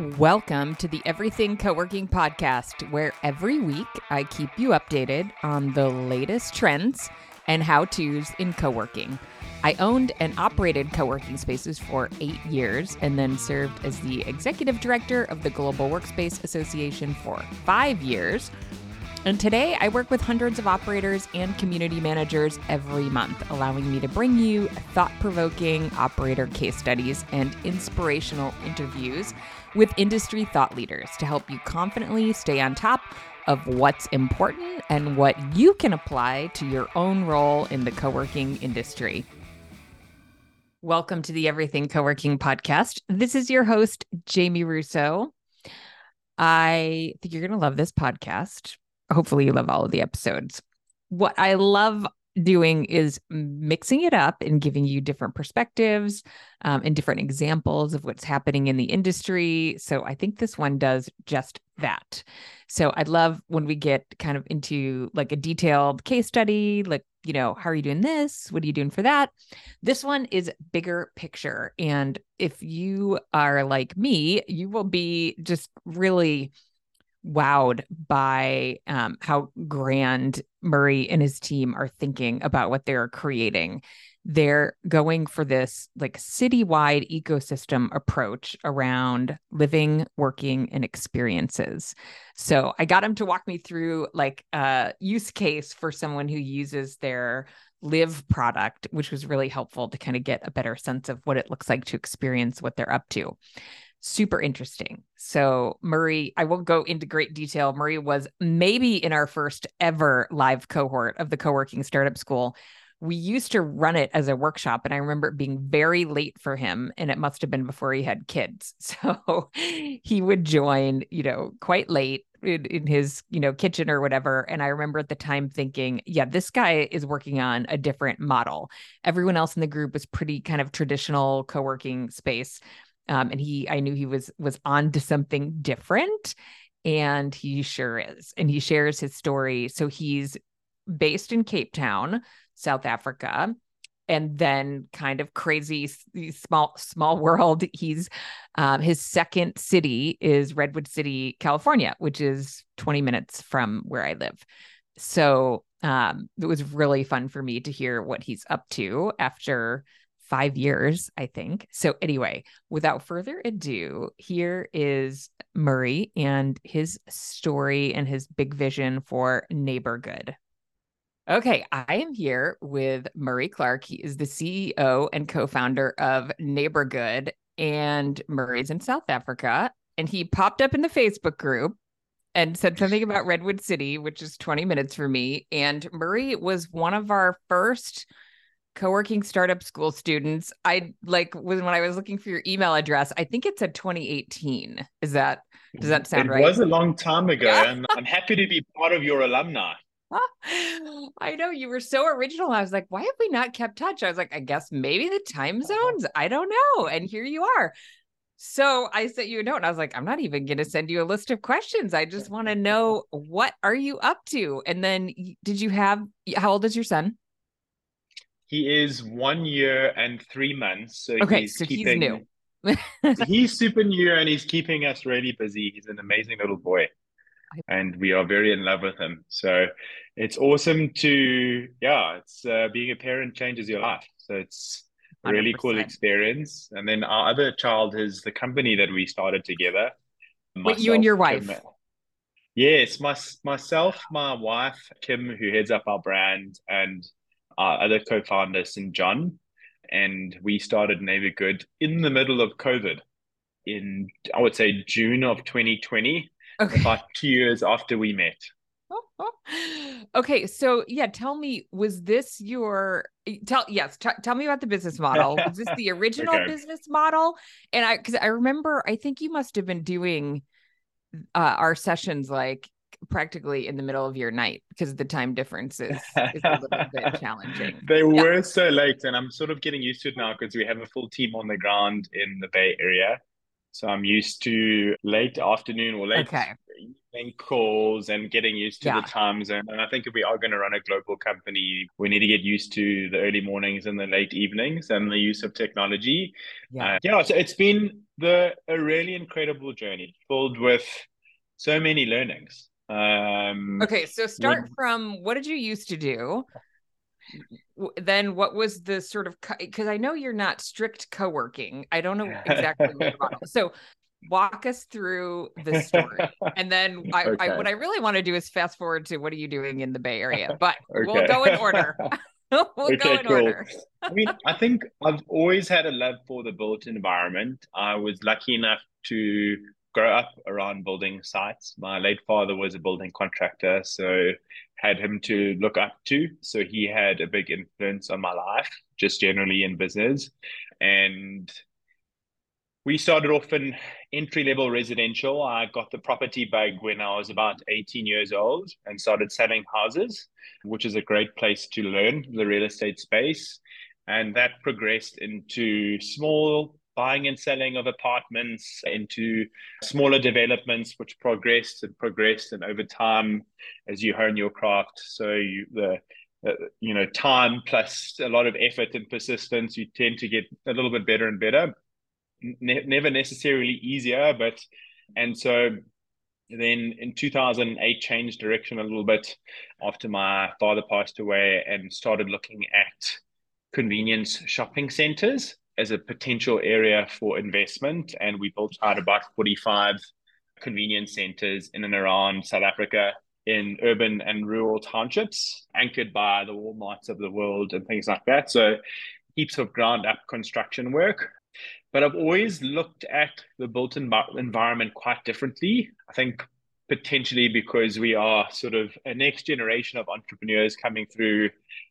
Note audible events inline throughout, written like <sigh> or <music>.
Welcome to the Everything Co-working podcast, where every week I keep you updated on the latest trends and how-tos in co-working. I owned and operated co-working spaces for 8 years and then served as the executive director of the Global Workspace Association for 5 years. And today I work with hundreds of operators and community managers every month, allowing me to bring you thought provoking operator case studies and inspirational interviews with industry thought leaders to help you confidently stay on top of what's important and what you can apply to your own role in the co working industry. Welcome to the Everything Co working podcast. This is your host, Jamie Russo. I think you're going to love this podcast. Hopefully, you love all of the episodes. What I love doing is mixing it up and giving you different perspectives um, and different examples of what's happening in the industry. So I think this one does just that. So I'd love when we get kind of into like a detailed case study, like, you know, how are you doing this? What are you doing for that? This one is bigger picture. And if you are like me, you will be just really wowed by um, how grand Murray and his team are thinking about what they're creating. They're going for this like citywide ecosystem approach around living, working, and experiences. So I got him to walk me through like a use case for someone who uses their live product, which was really helpful to kind of get a better sense of what it looks like to experience what they're up to super interesting. So, Murray, I won't go into great detail. Murray was maybe in our first ever live cohort of the co working startup school. We used to run it as a workshop, and I remember it being very late for him, and it must have been before he had kids. <laughs> So he would join, you know, quite late in, in, his you know kitchen or whatever and i remember at the time thinking yeah this guy is working on a different model everyone else in the group was pretty kind of traditional co-working space um, and he i knew he was was on to something different and he sure is and he shares his story. So he's based in cape town south africa and then kind of crazy small small <laughs> world he's um, his second city is redwood city california which is 20 minutes from where i live. So um, it was really fun for me to hear what he's up to after five years, I think. So, anyway, without further ado, here is Murray and his story and his big vision for Neighbourgood. Okay, I am here with Murray Clark. He is the CEO and co founder of Neighbourgood, and Murray's in South Africa. And he popped up in the Facebook group and said something about Redwood City, which is 20 minutes for me. And Murray was one of our first co-working startup school students i like when, when i was looking for your email address i think it's a 2018 is that does that sound it right it was a long time ago and i'm happy to be part of your alumni <laughs> I know you were so original. I was like, why have we not kept touch? I was like, I guess maybe the time uh-huh. zones. I don't know. And here you are. So I sent you a note and I was like, I'm not even going to send you a list of questions. I just want to <laughs> know what are you up to? And then did you have how old is your son? He is one year and three months. So okay, he's so keeping, he's new. <laughs> he's super new and he's keeping us really busy. He's an amazing little boy. And we are very in love with him. So it's awesome to, yeah, it's uh, being a parent changes your life. So it's a really 100%. cool experience. And then our other child is the company that we started together. Wait, you and your wife? Kim, yes, my, myself, my wife, Kim, who heads up our brand, and our other co-founder, St. John, and we started Neighbourgood in the middle of COVID in, I would say, June of 2020, okay. about two years after we met. <laughs> okay so yeah tell me was this your tell yes t- tell me about the business model was this the <laughs> original okay. business model and i because i remember i think you must have been doing uh, our sessions like practically in the middle of your night because the time difference is, is a little bit <laughs> challenging. They yeah. were so late, and I'm sort of getting used to it now because we have a full team on the ground in the Bay Area. So I'm used to late afternoon or late, okay. evening calls and getting used to yeah. the time zone. And I think if we are going to run a global company, we need to get used to the early mornings and the late evenings and the use of technology. Yeah, uh, yeah. So it's been the a really incredible journey filled with so many learnings. Um, okay, so start from what did you used to do? then what was the sort of because I know you're not strict co-working. I don't know exactly <laughs> So walk us through the story and then <laughs> I, okay. I, what i really want to do is fast forward to what are you doing in the bay area <laughs> but okay. we'll go in order we'll okay, go in cool. order i mean i think i've always had a love for the built environment i was lucky enough to grow up around building sites my late father was a building contractor so had him to look up to so he had a big influence on my life just generally in business and we started off in entry level residential. I got the property bug when I was about 18 years old and started selling houses, which is a great place to learn the real estate space. And that progressed into small buying and selling of apartments, into smaller developments, which progressed and progressed. And over time, as you hone your craft, so you, the uh, you know time plus a lot of effort and persistence, you tend to get a little bit better and better ne- never necessarily easier, but and so then in 2008 changed direction a little bit after my father passed away and started looking at convenience shopping centers as a potential area for investment and we built out about 45 convenience centers in and around South Africa in urban and rural townships anchored by the Walmarts of the world and things like that so heaps of ground up construction work but I've always looked at the built environment quite differently. I think potentially because we are sort of a next generation of entrepreneurs coming through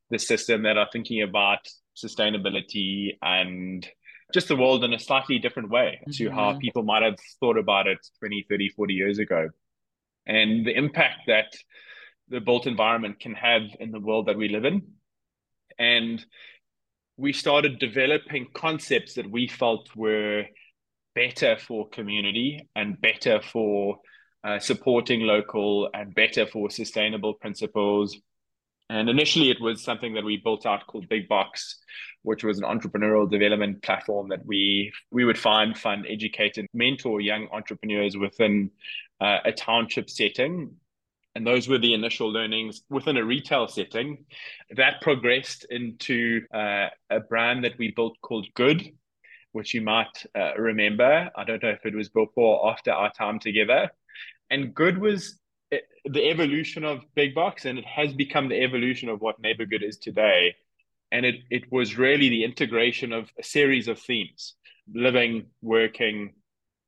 the system that are thinking about sustainability and just the world in a slightly different way mm-hmm. to how people might have thought about it 20, 30, 40 years ago. And the impact that the built environment can have in the world that we live in. And we started developing concepts that we felt were better for community and better for uh, supporting local and better for sustainable principles. And initially, it was something that we built out called Big Box, which was an entrepreneurial development platform that we we would find, fund, educate, and mentor young entrepreneurs within uh, a township setting and those were the initial learnings within a retail setting. That progressed into uh, a brand that we built called Good, which you might uh, remember. I don't know if it was before or after our time together. And Good was the evolution of Big Box, and it has become the evolution of what Neighbourgood is today. And it, it was really the integration of a series of themes living, working,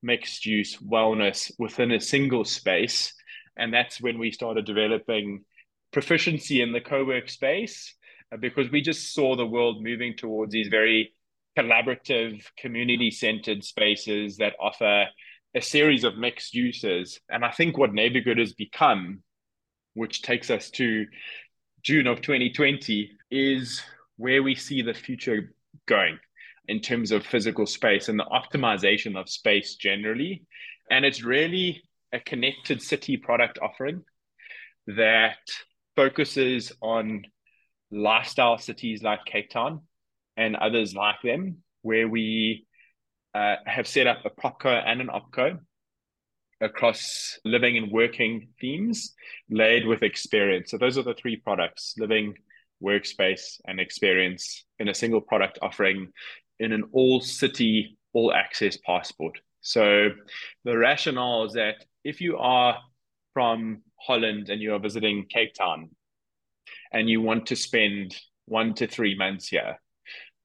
mixed use, wellness within a single space and that's when we started developing proficiency in the co-work space uh, because we just saw the world moving towards these very collaborative community centered spaces that offer a series of mixed uses. And i think what Neighbourgood has become which takes us to june of 2020 is where we see the future going in terms of physical space and the optimization of space generally. And it's really a connected city product offering that focuses on lifestyle cities like Cape Town and others like them, where we uh, have set up a propco and an opco across living and working themes laid with experience. So those are the three products: living, workspace, and experience in a single product offering in an all city, all access passport. So the rationale is that if you are from Holland and you are visiting Cape Town and you want to spend one to three months here,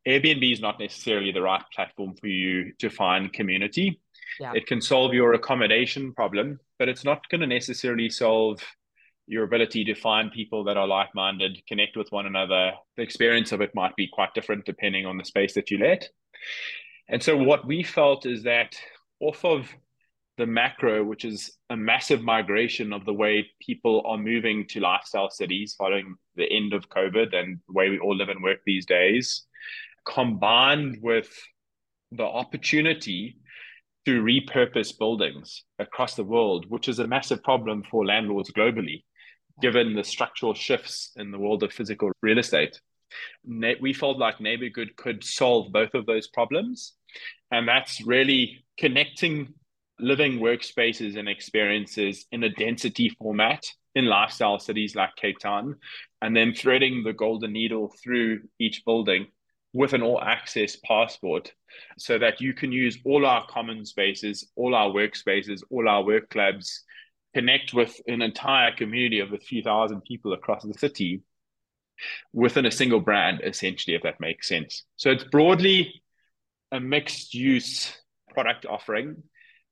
Airbnb is not necessarily the right platform for you to find community. Yeah. It can solve your accommodation problem, but it's not going to necessarily solve your ability to find people that are like minded, connect with one another. The experience of it might be quite different depending on the space that you let. And so, what we felt is that off of the macro, which is a massive migration of the way people are moving to lifestyle cities following the end of COVID and the way we all live and work these days, combined with the opportunity to repurpose buildings across the world, which is a massive problem for landlords globally, given the structural shifts in the world of physical real estate. We felt like Neighbourgood could solve both of those problems. And that's really connecting living workspaces and experiences in a density format in lifestyle cities like Cape Town, and then threading the golden needle through each building with an all access passport so that you can use all our common spaces, all our workspaces, all our work clubs, connect with an entire community of a few thousand people across the city within a single brand, essentially, if that makes sense. So it's broadly a mixed use product offering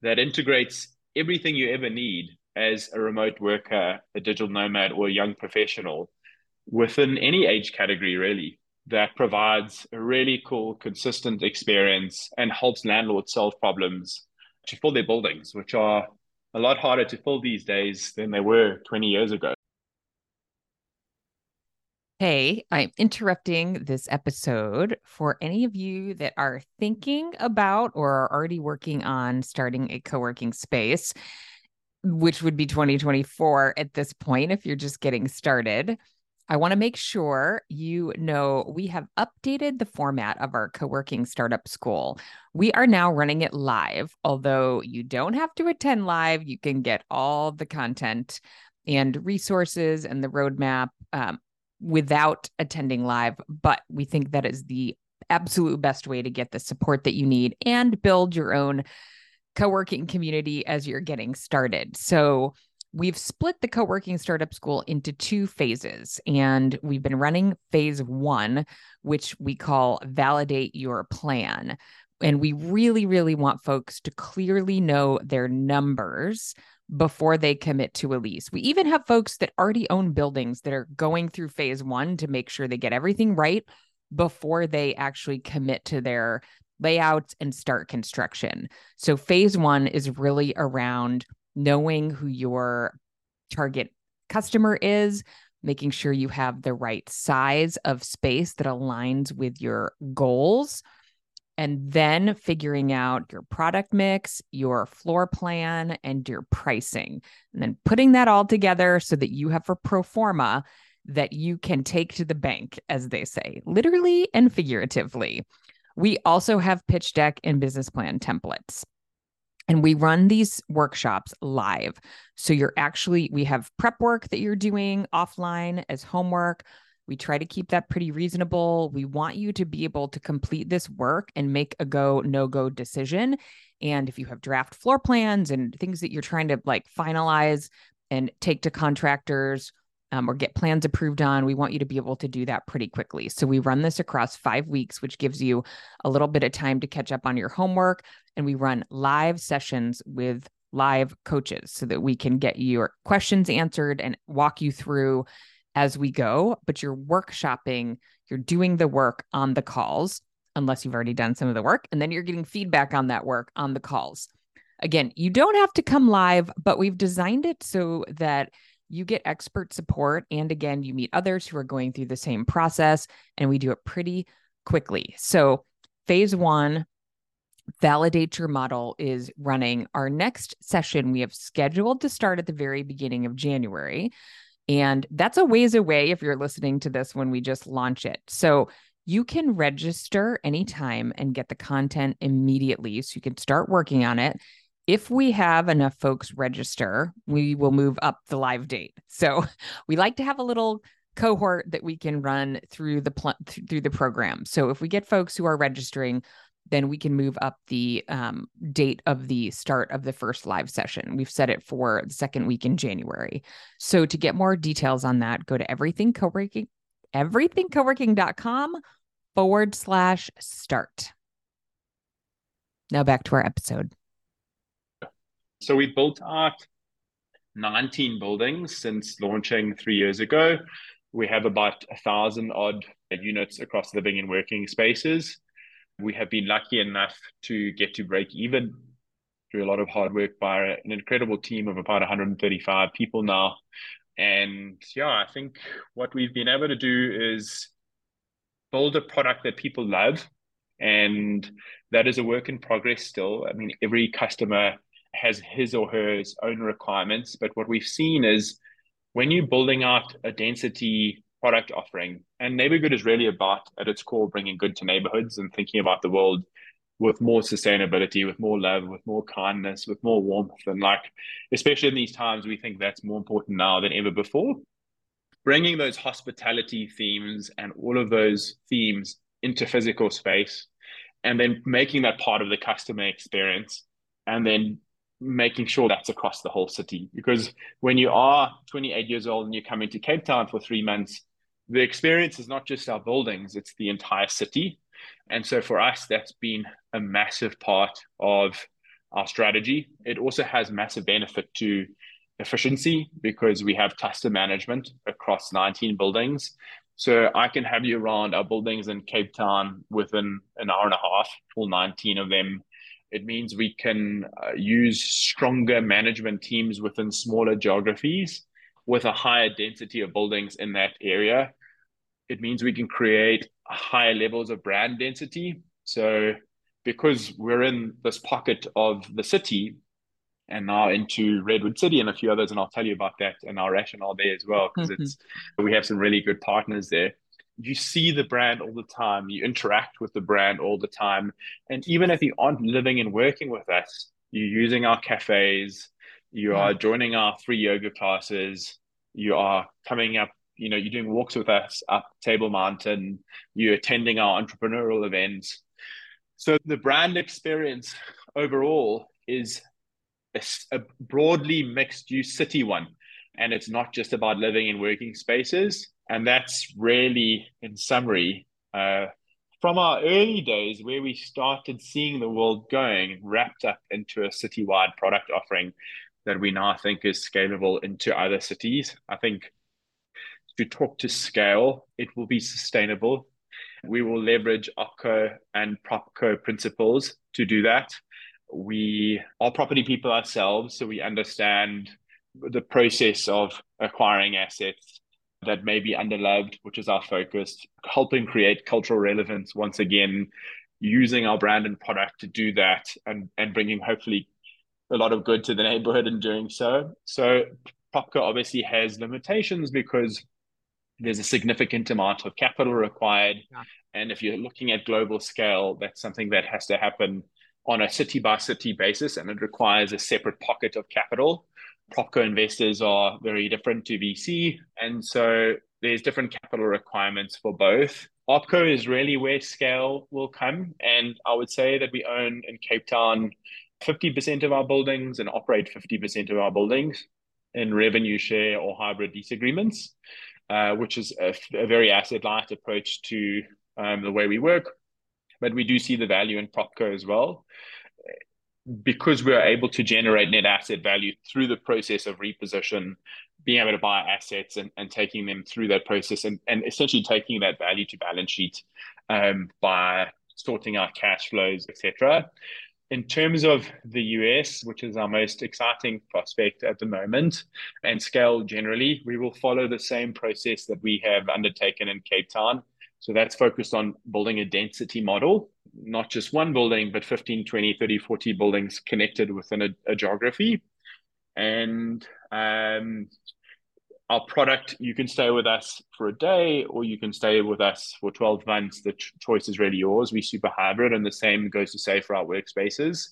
that integrates everything you ever need as a remote worker, a digital nomad, or a young professional within any age category, really that provides a really cool, consistent experience and helps landlords solve problems to fill their buildings, which are a lot harder to fill these days than they were 20 years ago. Hey, I'm interrupting this episode for any of you that are thinking about or are already working on starting a co working space, which would be 2024 at this point if you're just getting started. I want to make sure you know we have updated the format of our co working startup school. We are now running it live, although you don't have to attend live. You can get all the content and resources and the roadmap um, without attending live. But we think that is the absolute best way to get the support that you need and build your own co working community as you're getting started. So, we've split the co-working startup school into two phases and we've been running phase 1 which we call validate your plan and we really really want folks to clearly know their numbers before they commit to a lease. We even have folks that already own buildings that are going through phase 1 to make sure they get everything right before they actually commit to their layouts and start construction. So phase 1 is really around knowing who your target customer is, making sure you have the right size of space that aligns with your goals, and then figuring out your product mix, your floor plan, and your pricing. And then putting that all together so that you have a pro forma that you can take to the bank, as they say, literally and figuratively. We also have pitch deck and business plan templates. And we run these workshops live. So you're actually, we have prep work that you're doing offline as homework. We try to keep that pretty reasonable. We want you to be able to complete this work and make a go, no go decision. And if you have draft floor plans and things that you're trying to like finalize and take to contractors um, or get plans approved on, we want you to be able to do that pretty quickly. So we run this across five weeks, which gives you a little bit of time to catch up on your homework. And we run live sessions with live coaches so that we can get your questions answered and walk you through as we go. But you're workshopping, you're doing the work on the calls, unless you've already done some of the work. And then you're getting feedback on that work on the calls. Again, you don't have to come live, but we've designed it so that you get expert support. And again, you meet others who are going through the same process, and we do it pretty quickly. So, phase one, validate your model is running. Our next session we have scheduled to start at the very beginning of January. And that's a ways away if you're listening to this when we just launch it. So, you can register anytime and get the content immediately. So you can start working on it if we have enough folks register, we will move up the live date. So <laughs> we like to have a little cohort that we can run through the pl- through the program. So if we get folks who are registering, then we can move up the um, date of the start of the first live session. We've set it for the second week in January. So to get more details on that, go to everything co-working, everythingcoworking.com forward slash start. Now back to our episode. So we've built out 19 buildings since launching three years ago. We have about a thousand odd units across living and working spaces. We have been lucky enough to get to break even through a lot of hard work by an incredible team of about 135 people now. And yeah, I think what we've been able to do is build a product that people love And that is a work in progress still. I mean, every customer has his or her own requirements. But what we've seen is when you're building out a density product offering, and Neighbourgood is really about, at its core, bringing good to neighborhoods and thinking about the world with more sustainability, with more love, with more kindness, with more warmth. And like, especially in these times, we think that's more important now than ever before. Bringing those hospitality themes and all of those themes into physical space and then making that part of the customer experience and then making sure that's across the whole city. Because when you are 28 years old and you come into Cape Town for three months, the experience is not just our buildings, it's the entire city. And so for us, that's been a massive part of our strategy. It also has massive benefit to efficiency because we have cluster management across 19 buildings. So I can have you around our buildings in Cape Town within an hour and a half, all 19 of them. It means we can uh, use stronger management teams within smaller geographies with a higher density of buildings in that area. It means we can create higher levels of brand density. So because we're in this pocket of the city, and now into Redwood City and a few others, and I'll tell you about that and our rationale there as well because mm-hmm. it's we have some really good partners there. You see the brand all the time, you interact with the brand all the time, and even if you aren't living and working with us, you're using our cafes, you are mm-hmm. joining our free yoga classes, you are coming up, you know, you're doing walks with us up Table Mountain, you're attending our entrepreneurial events. So the brand experience overall is a, a broadly mixed use city one. And it's not just about living in working spaces. And that's really, in summary, uh, from our early days where we started seeing the world going wrapped up into a citywide product offering that we now think is scalable into other cities. I think to talk to scale, it will be sustainable. We will leverage OpCo and PropCo principles to do that we are property people ourselves, so we understand the process of acquiring assets that may be underloved, which is our focus, helping create cultural relevance once again, using our brand and product to do that and, and bringing hopefully a lot of good to the neighborhood in doing so. So PropCo obviously has limitations because there's a significant amount of capital required. Yeah. And if you're looking at global scale, that's something that has to happen on a city by city basis and it requires a separate pocket of capital. PropCo investors are very different to VC. And so there's different capital requirements for both. OpCo is really where scale will come. And I would say that we own in Cape Town 50% of our buildings and operate 50% of our buildings in revenue share or hybrid lease agreements, uh, which is a, a very asset light approach to um, the way we work but we do see the value in PropCo as well because we're able to generate net asset value through the process of reposition, being able to buy assets and, and taking them through that process and, and essentially taking that value to balance sheet um, by sorting our cash flows, etc. In terms of the US, which is our most exciting prospect at the moment, and scale generally, we will follow the same process that we have undertaken in Cape Town so that's focused on building a density model, not just one building, but 15, 20, 30, 40 buildings connected within a, a geography. And um, our product, you can stay with us for a day or you can stay with us for 12 months. The ch- choice is really yours. We super hybrid, and the same goes to say for our workspaces.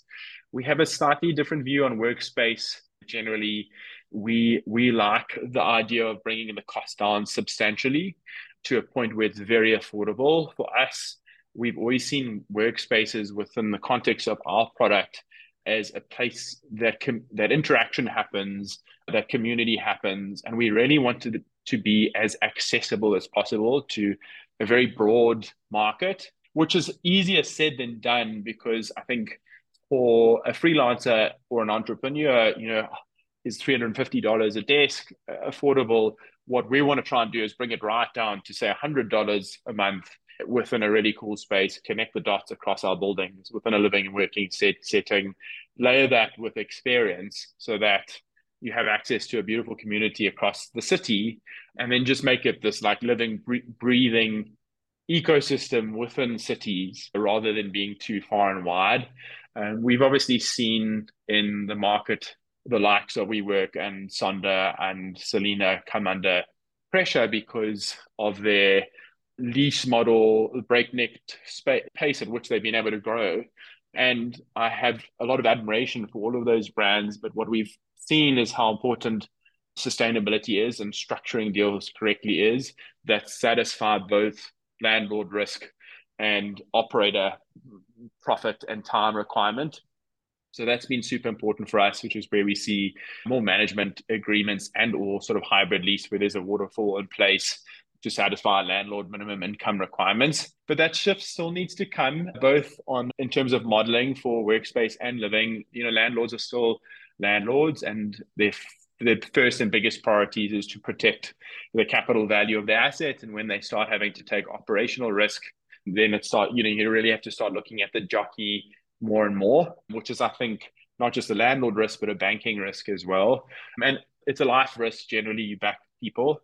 We have a slightly different view on workspace. Generally, we we like the idea of bringing the cost down substantially to a point where it's very affordable for us. We've always seen workspaces within the context of our product as a place that com- that interaction happens, that community happens, and we really wanted to, to be as accessible as possible to a very broad market, which is easier said than done because I think for a freelancer or an entrepreneur, you know, is $350 a desk uh, affordable what we want to try and do is bring it right down to say $100 a month within a really cool space, connect the dots across our buildings within a living and working set setting, layer that with experience so that you have access to a beautiful community across the city, and then just make it this like living, breathing ecosystem within cities rather than being too far and wide. Um, we've obviously seen in the market the likes of WeWork and Sonder and Selina come under pressure because of their lease model, breakneck pace at which they've been able to grow. And I have a lot of admiration for all of those brands. But what we've seen is how important sustainability is and structuring deals correctly is that satisfy both landlord risk and operator profit and time requirement. So that's been super important for us, which is where we see more management agreements and or sort of hybrid lease where there's a waterfall in place to satisfy landlord minimum income requirements. But that shift still needs to come both on in terms of modeling for workspace and living. You know, landlords are still landlords and their the first and biggest priorities is to protect the capital value of the asset. And when they start having to take operational risk, then it start, you know, you really have to start looking at the jockey more and more, which is, I think, not just a landlord risk, but a banking risk as well. And it's a life risk. Generally, you back people.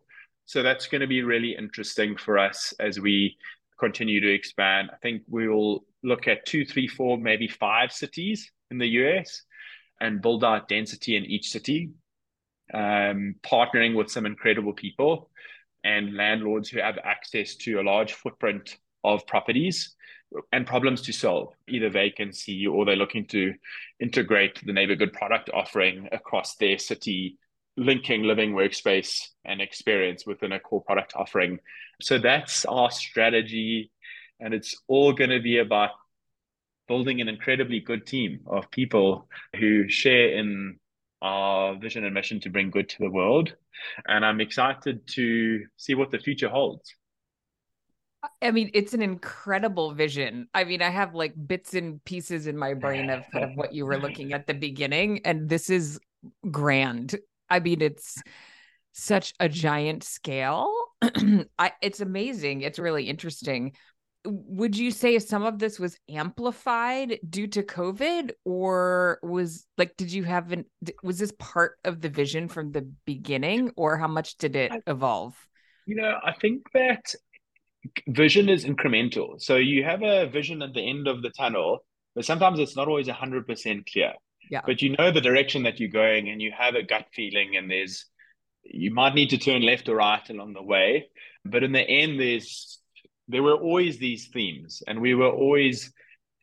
So that's going to be really interesting for us as we continue to expand. I think we will look at two, three, four, maybe five cities in the US and build out density in each city, um, partnering with some incredible people and landlords who have access to a large footprint of properties and problems to solve, either vacancy or they're looking to integrate the Neighbourgood product offering across their city linking living workspace and experience within a core product offering. So that's our strategy. And it's all going to be about building an incredibly good team of people who share in our vision and mission to bring good to the world. And I'm excited to see what the future holds. I mean, it's an incredible vision. I mean, I have like bits and pieces in my brain of kind of what you were looking at the beginning, and this is grand. I mean, it's such a giant scale. <clears throat> I, it's amazing. It's really interesting. Would you say some of this was amplified due to COVID, or was like, did you have an, was this part of the vision from the beginning, or how much did it evolve? You know, I think that vision is incremental. So you have a vision at the end of the tunnel, but sometimes it's not always 100% clear. Yeah. But you know the direction that you're going and you have a gut feeling and there's you might need to turn left or right along the way, but in the end there's there were always these themes and we were always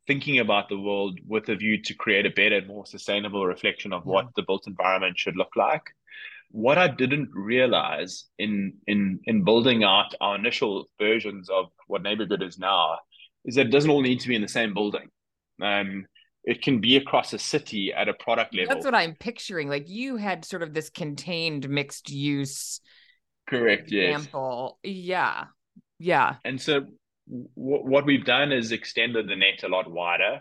thinking about the world with a view to create a better, more sustainable reflection of yeah. what the built environment should look like. What I didn't realize in in in building out our initial versions of what Neighbourgood is now is that it doesn't all need to be in the same building. Um, it can be across a city at a product level. That's what I'm picturing. Like you had sort of this contained mixed use correct example. Yes. Yeah. Yeah. And so w- what we've done is extended the net a lot wider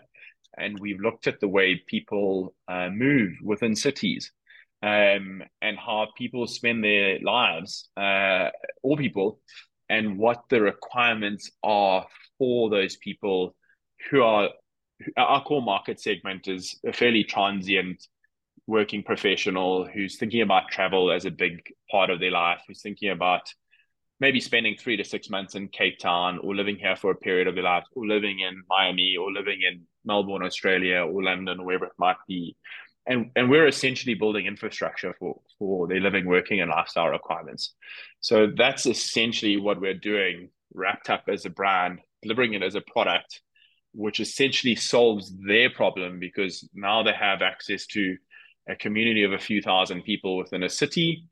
and we've looked at the way people uh, move within cities um, and how people spend their lives, uh, all people, and what the requirements are for those people who are our core market segment is a fairly transient working professional who's thinking about travel as a big part of their life, who's thinking about maybe spending three to six months in Cape Town or living here for a period of their life, or living in Miami or living in Melbourne, Australia, or London, or wherever it might be. And, and we're essentially building infrastructure for, for their living, working, and lifestyle requirements. So that's essentially what we're doing, wrapped up as a brand, delivering it as a product which essentially solves their problem because now they have access to a community of a few thousand people within a city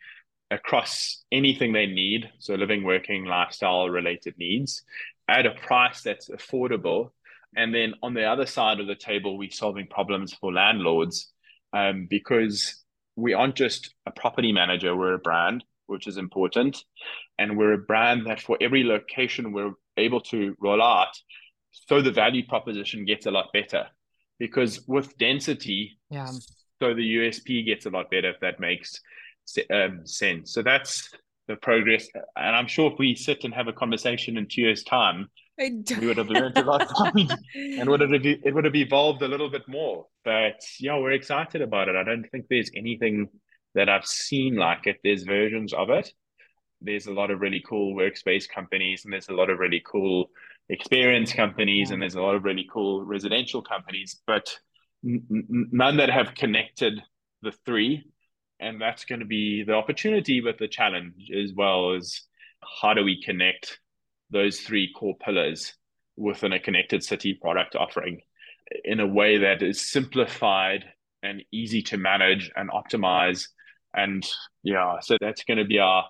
across anything they need. So, living, working, lifestyle related needs at a price that's affordable. And then on the other side of the table, we're solving problems for landlords um, because we aren't just a property manager, we're a brand, which is important. And we're a brand that for every location we're able to roll out, so the value proposition gets a lot better. Because with density yeah. so the usp gets a lot better if that makes um, sense. So that's the progress. And i'm sure if we sit and have a conversation in two years time we would have learned a lot <laughs> and would have it would have evolved a little bit more. But yeah we're excited about it. I don't think there's anything that i've seen like it. There's versions of it. There's a lot of really cool workspace companies and there's a lot of really cool experience companies yeah. and there's a lot of really cool residential companies, but n- none that have connected the three. And that's going to be the opportunity, but the challenge as well is how do we connect those three core pillars within a connected city product offering in a way that is simplified and easy to manage and optimize. And yeah, so that's going to be our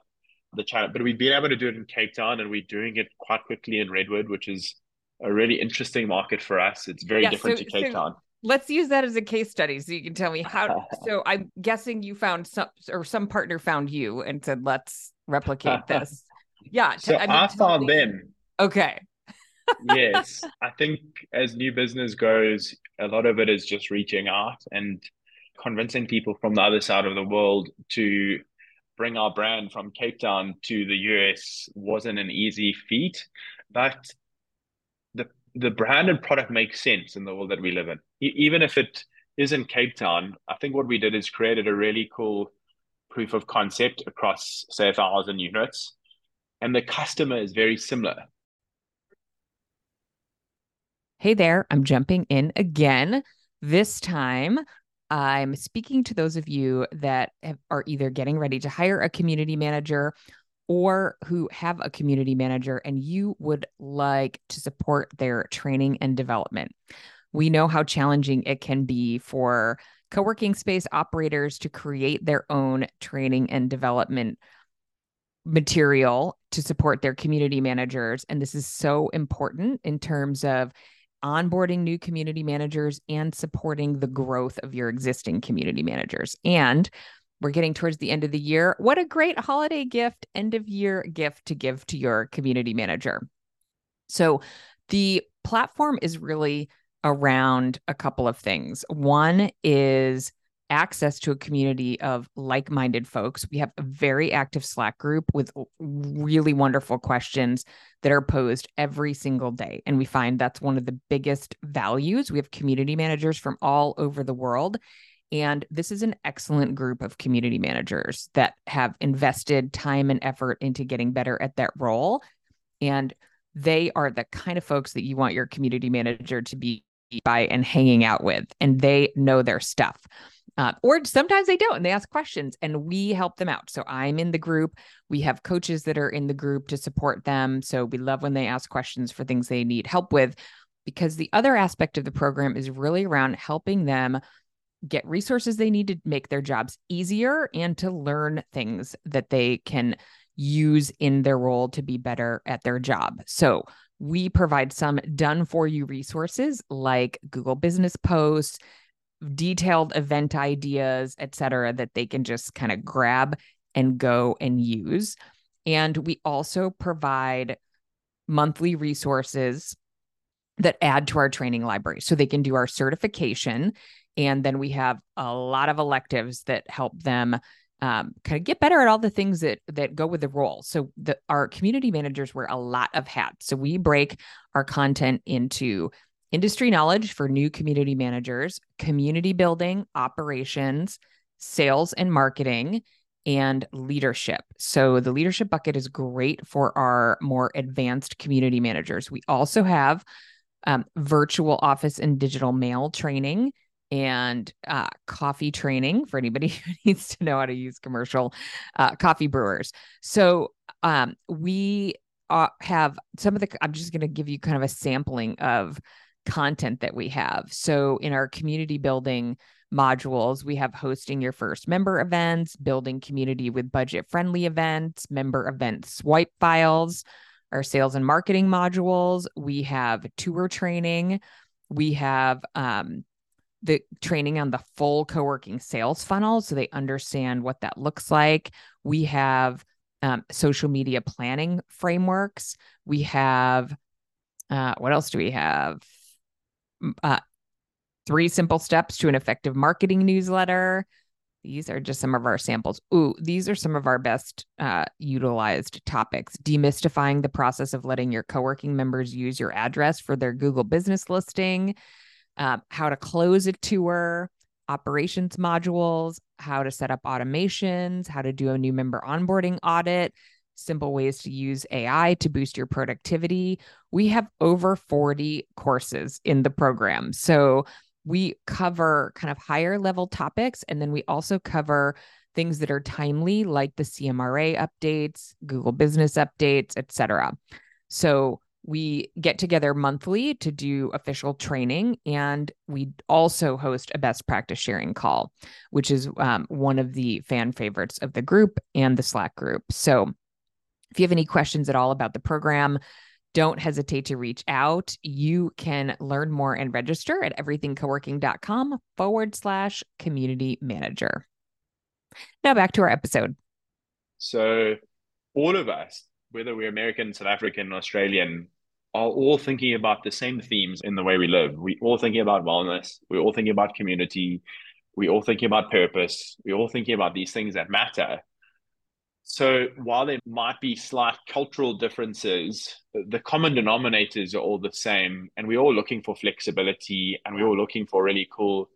the challenge. But we've been able to do it in Cape Town, and we're doing it quite quickly in Redwood, which is a really interesting market for us. It's very yeah, different so, to Cape so Town. Let's use that as a case study, so you can tell me how. <laughs> so I'm guessing you found some, or some partner found you and said, "Let's replicate this." <laughs> Yeah. So I, mean, I found me. them. Okay. <laughs> yes, I think as new business goes, a lot of it is just reaching out and convincing people from the other side of the world to bring our brand from Cape Town to the US wasn't an easy feat, but the the brand and product makes sense in the world that we live in. E- even if it isn't Cape Town, I think what we did is created a really cool proof of concept across say a thousand units, and the customer is very similar. Hey there, I'm jumping in again. This time I'm speaking to those of you that have, are either getting ready to hire a community manager or who have a community manager and you would like to support their training and development. We know how challenging it can be for co working space operators to create their own training and development material to support their community managers. And this is so important in terms of onboarding new community managers and supporting the growth of your existing community managers. And we're getting towards the end of the year. What a great holiday gift, end of year gift to give to your community manager. So, the platform is really around a couple of things. One is access to a community of like minded folks. We have a very active Slack group with really wonderful questions that are posed every single day. And we find that's one of the biggest values. We have community managers from all over the world. And this is an excellent group of community managers that have invested time and effort into getting better at that role. And they are the kind of folks that you want your community manager to be by and hanging out with, and they know their stuff. Uh, or sometimes they don't and they ask questions and we help them out. So I'm in the group. We have coaches that are in the group to support them. So we love when they ask questions for things they need help with because the other aspect of the program is really around helping them get resources they need to make their jobs easier and to learn things that they can use in their role to be better at their job. So we provide some done for you resources like Google Business Posts, detailed event ideas, et cetera, that they can just kind of grab and go and use. And we also provide monthly resources that add to our training library so they can do our certification. And then we have a lot of electives that help them um, kind of get better at all the things that that go with the role. So the our community managers wear a lot of hats. So we break our content into industry knowledge for new community managers, community building, operations, sales and marketing, and leadership. So the leadership bucket is great for our more advanced community managers. We also have um, virtual office and digital mail training and uh, coffee training for anybody <laughs> who needs to know how to use commercial uh, coffee brewers. So um, we uh, have some of the, I'm just going to give you kind of a sampling of content that we have. So in our community building modules, we have hosting your first member events, building community with budget friendly events, member event swipe files, our sales and marketing modules. We have tour training. We have um, the training on the full co-working sales funnel so they understand what that looks like. We have um, social media planning frameworks. We have uh, what else do we have? Uh, three simple steps to an effective marketing newsletter. These are just some of our samples. Ooh, these are some of our best uh, utilized topics. Demystifying the process of letting your co working members use your address for their Google business listing, uh, how to close a tour, operations modules, how to set up automations, how to do a new member onboarding audit, simple ways to use AI to boost your productivity. We have over 40 courses in the program. So we cover kind of higher level topics and then we also cover things that are timely like the CMRA updates, Google business updates, etc. So we get together monthly to do official training and we also host a best practice sharing call which is um, one of the fan favorites of the group and the slack group so if you have any questions at all about the program don't hesitate to reach out you can learn more and register at everythingcoworking.com forward slash community manager now back to our episode so all of us whether we're American, South African, Australian, are all thinking about the same themes in the way we live. We're all thinking about wellness. We're all thinking about community. We're all thinking about purpose. We're all thinking about these things that matter. So while there might be slight cultural differences, the common denominators are all the same. And we're all looking for flexibility and we're all looking for really cool.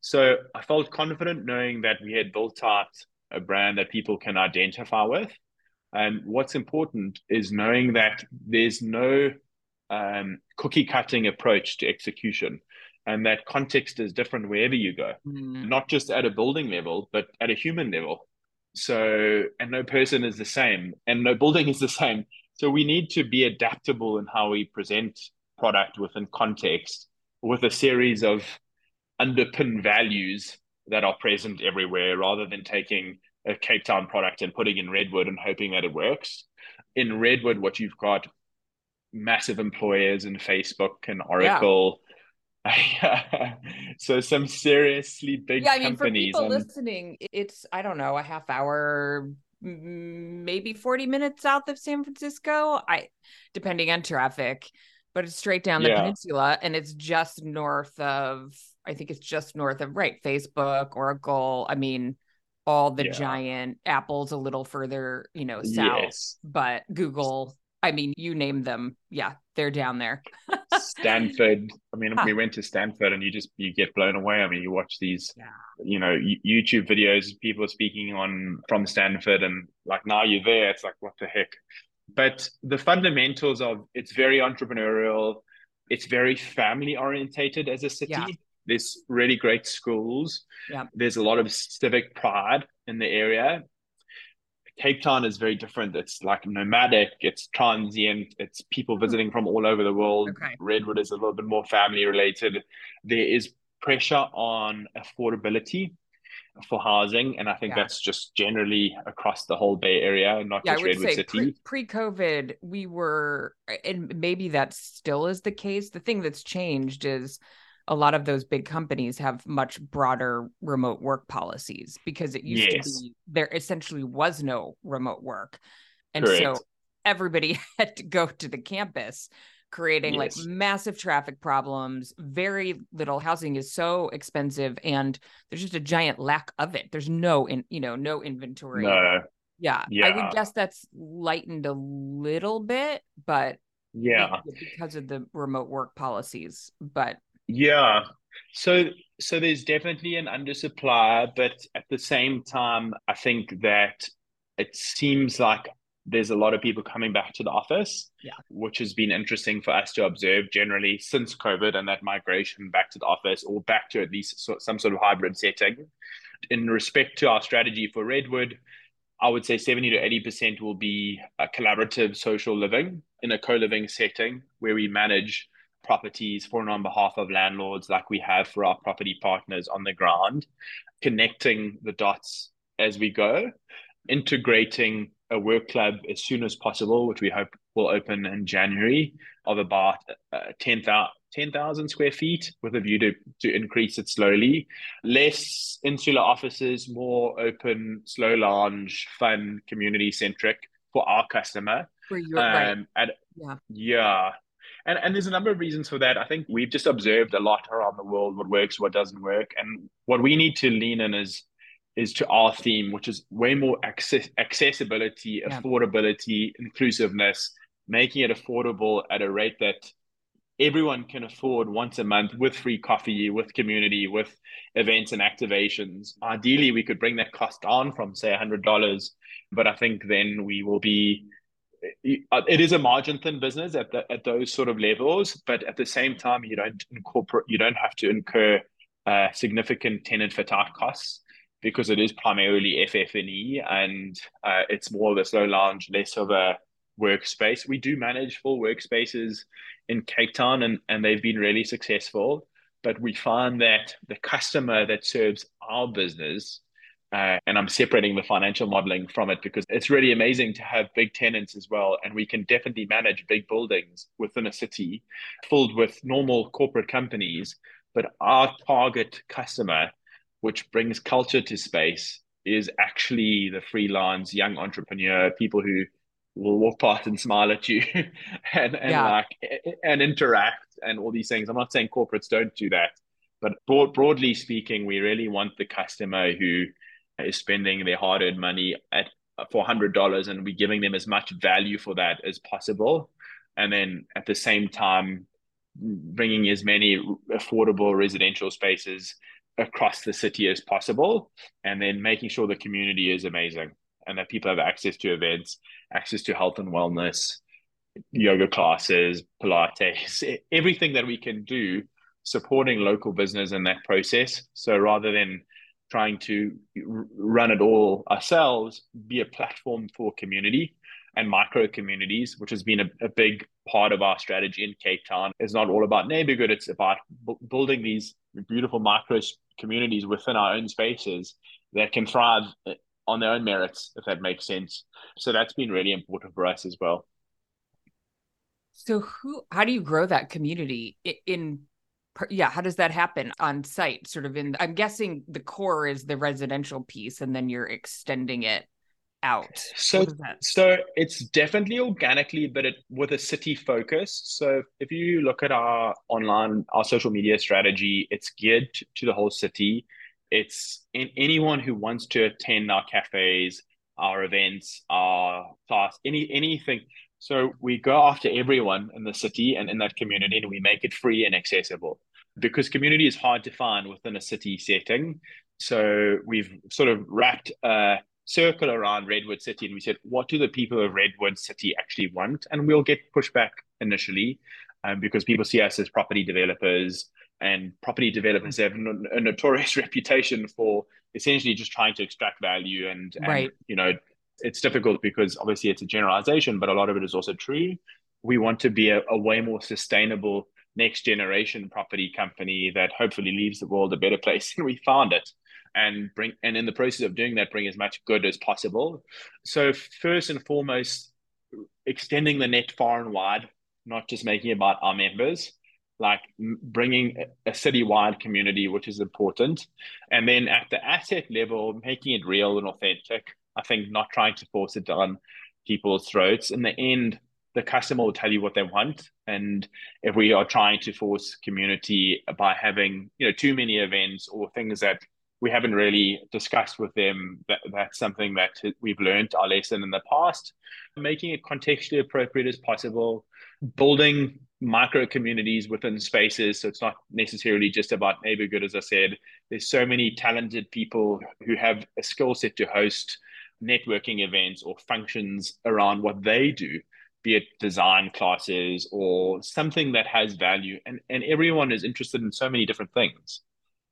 So I felt confident knowing that we had built out a brand that people can identify with. And what's important is knowing that there's no um, cookie cutting approach to execution. And that context is different wherever you go, mm. not just at a building level, but at a human level. So, and no person is the same, and no building is the same. So, we need to be adaptable in how we present product within context with a series of underpin values that are present everywhere rather than taking a Cape Town product and putting in Redwood and hoping that it works. In Redwood, what you've got massive employers in Facebook and Oracle. <laughs> So some seriously big companies. yeah, I mean, companies. For people and... listening, it's I don't know a half hour, maybe forty minutes south of San Francisco. I depending on traffic, but it's straight down the yeah. peninsula, and it's just north of. I think it's just north of right Facebook, Oracle. I mean, all the yeah. giant apples a little further, you know, south, yes. but Google I mean, you name them. Yeah, they're down there. Stanford. I mean, huh. we went to Stanford and you just you get blown away. I mean, you watch these, yeah. you know, YouTube videos, people speaking on from Stanford, and like now you're there, it's like what the heck. But the fundamentals of it's very entrepreneurial. It's very family orientated as a city. Yeah. There's really great schools. Yeah. There's a lot of civic pride in the area. Cape Town is very different. It's like nomadic, it's transient, it's people hmm. visiting from all over the world. Okay. Redwood is a little bit more family related. There is pressure on affordability for housing, and I think yeah. that's just generally across the whole Bay Area, not yeah, just Redwood City. Pre COVID, we were, and maybe that still is the case. The thing that's changed is a lot of those big companies have much broader remote work policies because it used yes. to be there essentially was no remote work. And Correct. so everybody <laughs> had to go to the campus creating yes. like massive traffic problems very little housing is so expensive and there's just a giant lack of it there's no in you know no inventory no. yeah. yeah i would guess that's lightened a little bit but yeah because of the remote work policies but yeah. So so there's definitely an undersupply, but at the same time, I think that it seems like there's a lot of people coming back to the office, yeah. which has been interesting for us to observe generally since COVID and that migration back to the office or back to at least some sort of hybrid setting. In respect to our strategy for Redwood, I would say 70 to 80% will be a collaborative social living in a co living setting where we manage properties for and on behalf of landlords like we have for our property partners on the ground, connecting the dots as we go, integrating a work club as soon as possible, which we hope will open in January, of about uh, 10,000 10, square feet with a view to, to increase it slowly. Less insular offices, more open, slow lounge, fun, community centric for our customer. For your, um, right. and, yeah. Yeah. And, and there's a number of reasons for that. I think we've just observed a lot around the world what works, what doesn't work. And what we need to lean in is is to our theme, which is way more access, accessibility, yeah. affordability, inclusiveness, making it affordable at a rate that everyone can afford once a month with free coffee, with community, with events and activations. Ideally, we could bring that cost down from say $100, but I think then we will be it is a margin thin business at the, at those sort of levels, but at the same time, you don't incorporate, you don't have to incur uh, significant tenant fit out costs because it is primarily FF&E and uh, it's more of a slow lounge, less of a workspace. We do manage full workspaces in Cape Town and, and they've been really successful. But we find that the customer that serves our business, uh, and I'm separating the financial modeling from it because it's really amazing to have big tenants as well. And we can definitely manage big buildings within a city filled with normal corporate companies. But our target customer, which brings culture to space, is actually the freelance young entrepreneur, people who will walk past and smile at you <laughs> and, and yeah. like and interact and all these things. I'm not saying corporates don't do that, but broad, broadly speaking, we really want the customer who is spending their hard-earned money at for hundred dollars, and we're giving them as much value for that as possible, and then at the same time bringing as many affordable residential spaces across the city as possible, and then making sure the community is amazing and that people have access to events, access to health and wellness, yoga classes, Pilates, everything that we can do supporting local business in that process. So rather than trying to run it all ourselves, be a platform for community and micro communities, which has been a, a big part of our strategy in Cape Town. It's not all about Neighbourgood, it's about b- building these beautiful micro communities within our own spaces that can thrive eh, on their own merits, if that makes sense. So that's been really important for us as well. So who how do you grow that community in yeah, how does that happen on site? Sort of in I'm guessing the core is the residential piece and then you're extending it out. So so it's definitely organically but it with a city focus. So if you look at our online our social media strategy, it's geared to the whole city it's in, anyone who wants to attend our cafes, our events, our class, any anything. So we go after everyone in the city and in that community, and we make it free and accessible because community is hard to find within a city setting. So we've sort of wrapped a circle around Redwood City, and we said, what do the people of Redwood City actually want? And we'll get pushback initially um, because people see us as property developers and property developers have a notorious <laughs> reputation for essentially just trying to extract value and, and right. you know it's difficult because obviously it's a generalization but a lot of it is also true we want to be a, a way more sustainable next generation property company that hopefully leaves the world a better place <laughs> than we found it and bring and in the process of doing that bring as much good as possible so first and foremost extending the net far and wide not just making about our members like bringing a citywide community, which is important. And then at the asset level, making it real and authentic. I think not trying to force it down people's throats. In the end, the customer will tell you what they want. And if we are trying to force community by having, you know, too many events or things that we haven't really discussed with them, that, that's something that we've learned our lesson in the past. Making it contextually appropriate as possible, building micro communities within spaces. So it's not necessarily just about Neighbourgood, as I said. There's so many talented people who have a skill set to host networking events or functions around what they do, be it design classes or something that has value. And, and everyone is interested in so many different things.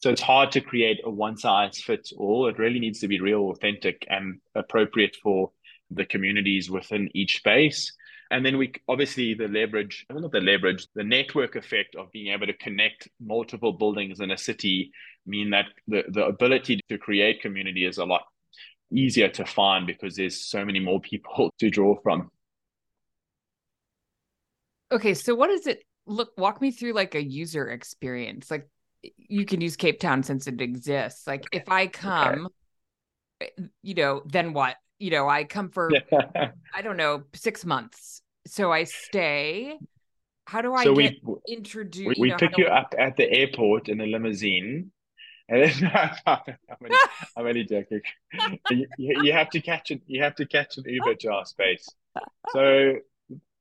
So it's hard to create a one size fits all. It really needs to be real, authentic, and appropriate for the communities within each space. And then we obviously the leverage, not the leverage, the network effect of being able to connect multiple buildings in a city mean that the, the ability to create community is a lot easier to find because there's so many more people <laughs> to draw from. Okay, so what does it look walk me through like a user experience? Like you can use Cape Town since it exists. Like if I come, okay. you know, then what? you know, I come for <laughs> I don't know, six months. So I stay. How do I so get we, introduced? We, we you know, pick you up at the airport in a limousine. And then <laughs> I'm, only, <laughs> I'm only joking. you, you have to catch it. You have to catch an Uber to our space. So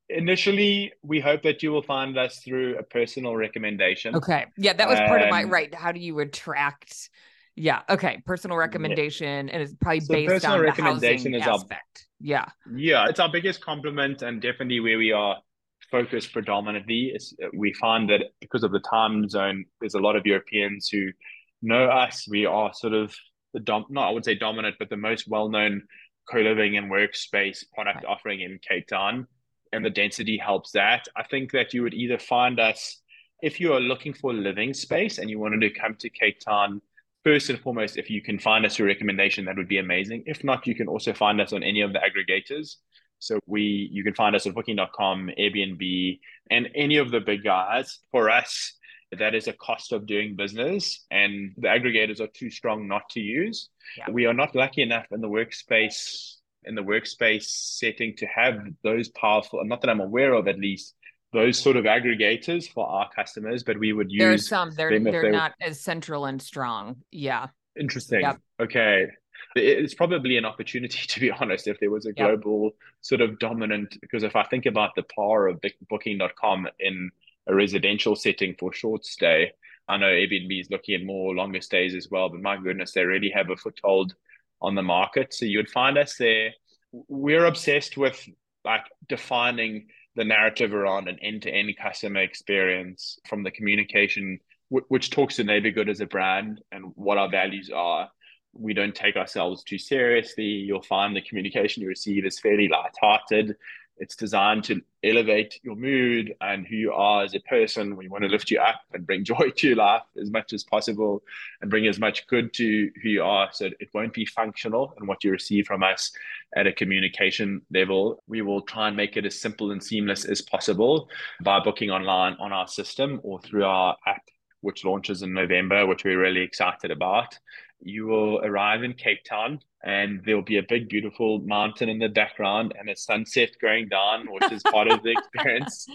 initially we hope that you will find us through a personal recommendation. Okay. Yeah that was part um, of my right how do you attract yeah okay personal recommendation yeah. and it's probably so based on the housing aspect our, yeah. Yeah it's our biggest compliment and definitely where we are focused predominantly is we find that because of the time zone there's a lot of europeans who know us. We are sort of the dom not i would say dominant but the most well-known co-living and workspace product right. offering in cape town and the density helps that. I think that you would either find us if you are looking for living space and you wanted to come to Cape Town. First and foremost, if you can find us a recommendation, that would be amazing. If not, you can also find us on any of the aggregators. So we you can find us at booking.com, Airbnb, and any of the big guys. For us, that is a cost of doing business, and the aggregators are too strong not to use. Yeah. We are not lucky enough in the workspace in the workspace setting to have those powerful, not that I'm aware of at least, those sort of aggregators for our customers, but we would use. There are some. They're they're, they're not as central and strong. Yeah. Interesting. Yep. Okay. It's probably an opportunity, <laughs> to be honest, if there was a global yep. sort of dominant. Because if I think about the power of Booking.com in a residential setting for short stay, I know Airbnb is looking at more longer stays as well. But my goodness, they really have a foothold on the market. So you would find us there. We're obsessed with like defining the narrative around an end-to-end customer experience from the communication which talks to Neighbourgood as a brand and what our values are we don't take ourselves too seriously you'll find the communication you receive is fairly light-hearted it's designed to elevate your mood and who you are as a person. We want to lift you up and bring <laughs> joy to your life as much as possible and bring as much good to who you are. So it won't be functional and what you receive from us at a communication level. We will try and make it as simple and seamless as possible by booking online on our system or through our app, which launches in November, which we're really excited about you will arrive in Cape Town and there'll be a big, beautiful mountain in the background and a sunset going down, which is part of the <laughs> experience.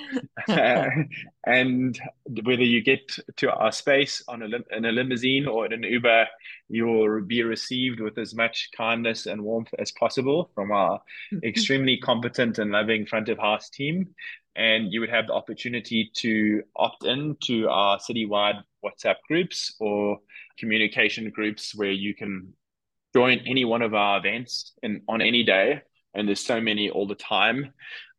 uh, <laughs> and whether you get to our space on a, in a limousine or in an Uber, you will be received with as much kindness and warmth as possible from our <laughs> extremely competent and loving front of house team. And you would have the opportunity to opt in to our citywide WhatsApp groups or communication groups where you can join any one of our events and on any day. And there's so many all the time.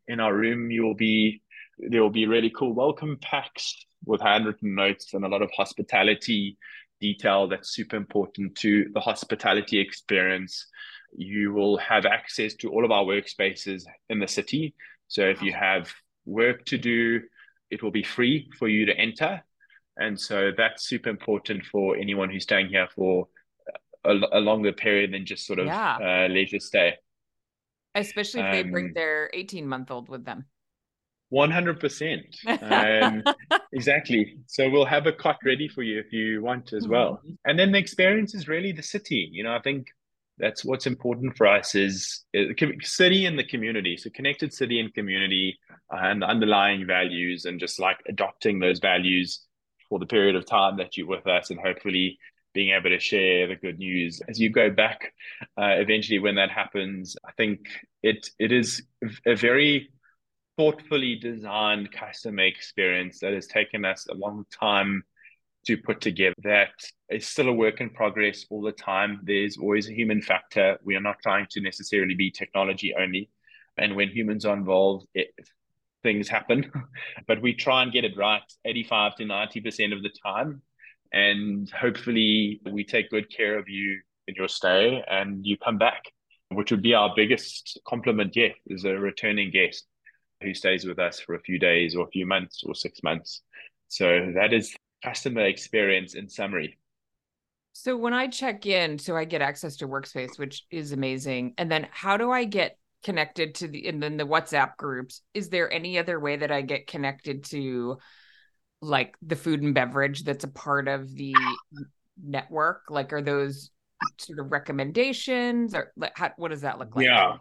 In our room, you'll be there will be really cool welcome packs with handwritten notes and a lot of hospitality detail that's super important to the hospitality experience. You will have access to all of our workspaces in the city. So if you have work to do, it will be free for you to enter. And so that's super important for anyone who's staying here for a, a longer period than just sort of yeah. uh, leisure stay. Especially if um, they bring their 18 month old with them. 100%. Um, <laughs> exactly. So we'll have a cot ready for you if you want as well. Mm-hmm. And then the experience is really the city. You know, I think that's what's important for us is, is city and the community. So connected city and community uh, and underlying values and just like adopting those values for the period of time that you're with us and hopefully being able to share the good news as you go back uh, eventually when that happens. I think it it is a very thoughtfully designed customer experience that has taken us a long time to put together. That is still a work in progress all the time. There's always a human factor. We are not trying to necessarily be technology only. And when humans are involved it, things happen, <laughs> but we try and get it right 85 to 90% of the time. And hopefully, we take good care of you in your stay and you come back, which would be our biggest compliment yet is a returning guest who stays with us for a few days or a few months or six months. So that is customer experience in summary. So when I check in, so I get access to Workspace, which is amazing. And then how do I get connected to the and then the WhatsApp groups. Is there any other way that I get connected to like the food and beverage that's a part of the network? Like are those sort of recommendations or like how, what does that look like? Yeah.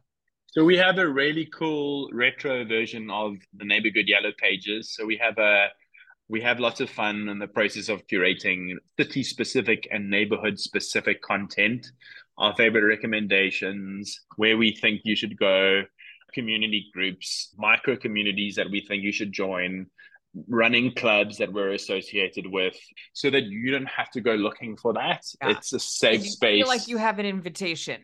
So we have a really cool retro version of the Neighbourgood yellow pages. So we have a we have lots of fun in the process of curating city specific and neighborhood specific content our favorite recommendations, where we think you should go. community groups, micro communities that we think you should join, running clubs that we're associated with, so that you don't have to go looking for that. Yeah. It's a safe space. Feel like you have an invitation.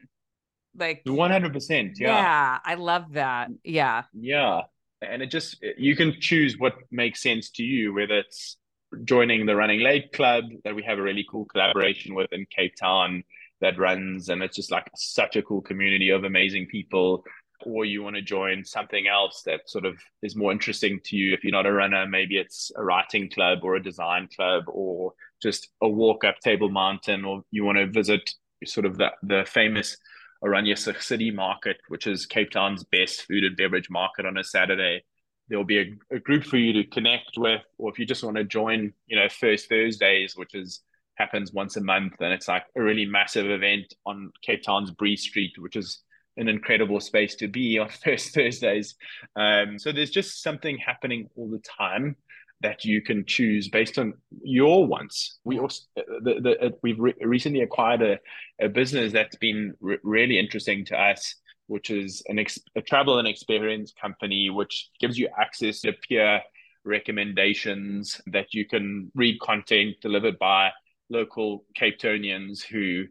Like 100%. Yeah. Yeah. I love that. Yeah. Yeah. And it just, you can choose what makes sense to you, whether it's joining the Running Late Club that we have a really cool collaboration with in Cape Town that runs, and it's just like such a cool community of amazing people. Or you want to join something else that sort of is more interesting to you. If you're not a runner, maybe it's a writing club or a design club or just a walk up Table Mountain, or you want to visit sort of the, the famous Oranjezicht City Market, which is Cape Town's best food and beverage market on a Saturday there'll be a, a, group for you to connect with, or if you just want to join, you know, First Thursdays, which is happens once a month, and it's like a really massive event on Cape Town's Bree Street, which is an incredible space to be on <laughs> First Thursdays. Um, so there's just something happening all the time that you can choose based on your wants. We mm-hmm. also uh, the, the, uh, we've re- recently acquired a, a business that's been re- really interesting to us which is an ex- a travel and experience company, which gives you access to peer recommendations that you can read content delivered by local Cape Townians who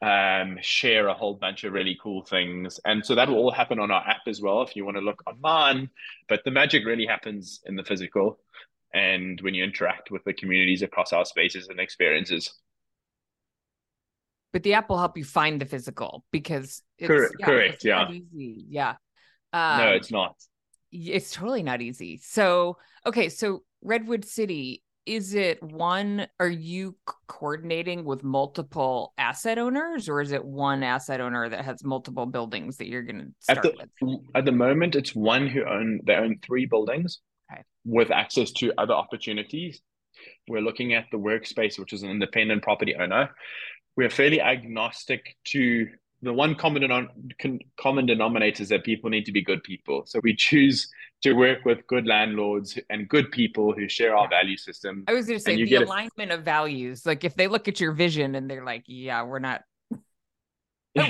um, share a whole bunch of really cool things. And so that will all happen on our app as well if you want to look online. But the magic really happens in the physical and when you interact with the communities across our spaces and experiences but the app will help you find the physical because it's, correct, yeah, correct, it's yeah, easy, yeah. Um, no, it's not. It's totally not easy. So, okay, so Redwood City, is it one? Are you coordinating with multiple asset owners, or is it one asset owner that has multiple buildings that you're going to start at the, with? At the moment, it's one who own they own three buildings okay. with access to other opportunities. We're looking at the workspace, which is an independent property owner, we're fairly agnostic to the one common denom- common denominator is that people need to be good people. So we choose to work with good landlords and good people who share our value system. I was going to say the alignment a... of values. Like if they look at your vision and they're like, "Yeah, we're not." <laughs> no,